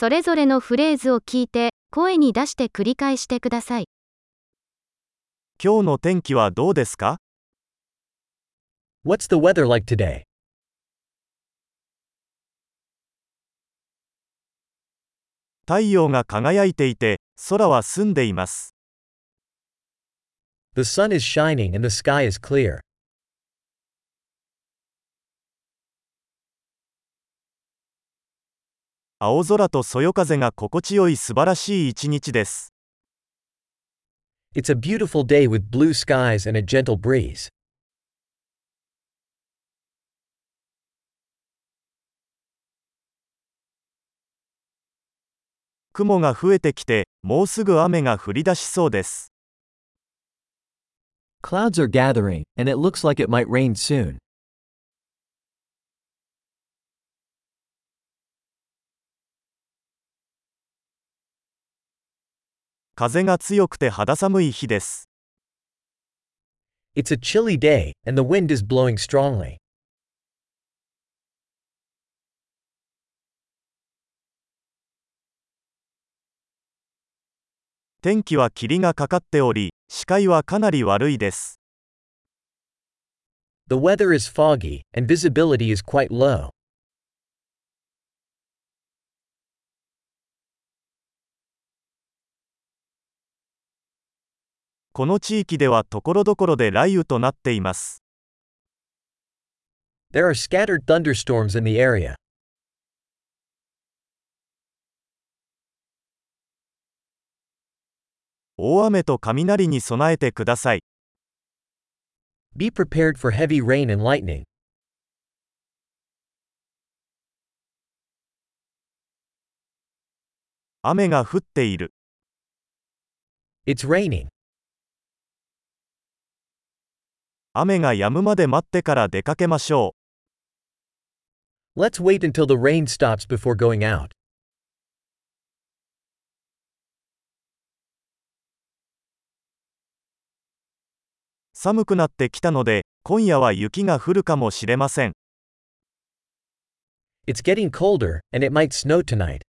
それぞれのフレーズを聞いて、声に出して繰り返してください。今日の天気はどうですか What's the weather like today? 太陽が輝いていて、空は澄んでいます。The sun is shining and the sky is clear. 青空とそよ風が心地よい素晴らしい一日です。It's a beautiful day with blue skies and a gentle breeze. 雲が増えてきて、もうすぐ雨が降り出しそうです。Clouds are gathering, and it looks like it might rain soon. 風が強くて肌寒い日です。It's a chilly day, and the wind is blowing strongly. 天気は霧がかかっており、視界はかなり悪いです。The weather is foggy, and visibility is quite low. この地域では所々で雷雨となっています。There are scattered thunderstorms in the area. 大雨と雷に備えてください。Be prepared for heavy rain and lightning. 雨が降っている。It's raining. 雨が止むまで待ってから出かけましょう。Let's wait until the rain stops before going out. 寒くなってきたので、今夜は雪が降るかもしれません。It's getting colder, and it might snow tonight.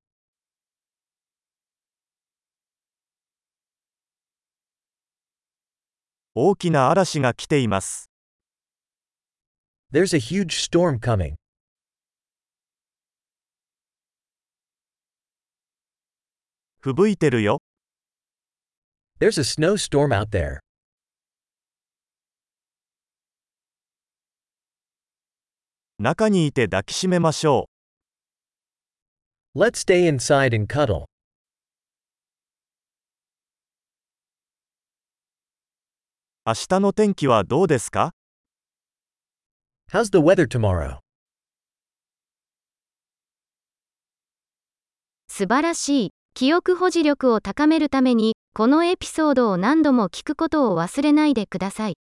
大きな嵐が来ています。There's a huge storm coming. 吹雪いてるよ。There's a snowstorm out there. 中にいて抱きしめましょう。Let's stay inside and cuddle. 明日の天気はどうですか How's the weather tomorrow? 素晴らしい。記憶保持力を高めるために、このエピソードを何度も聞くことを忘れないでください。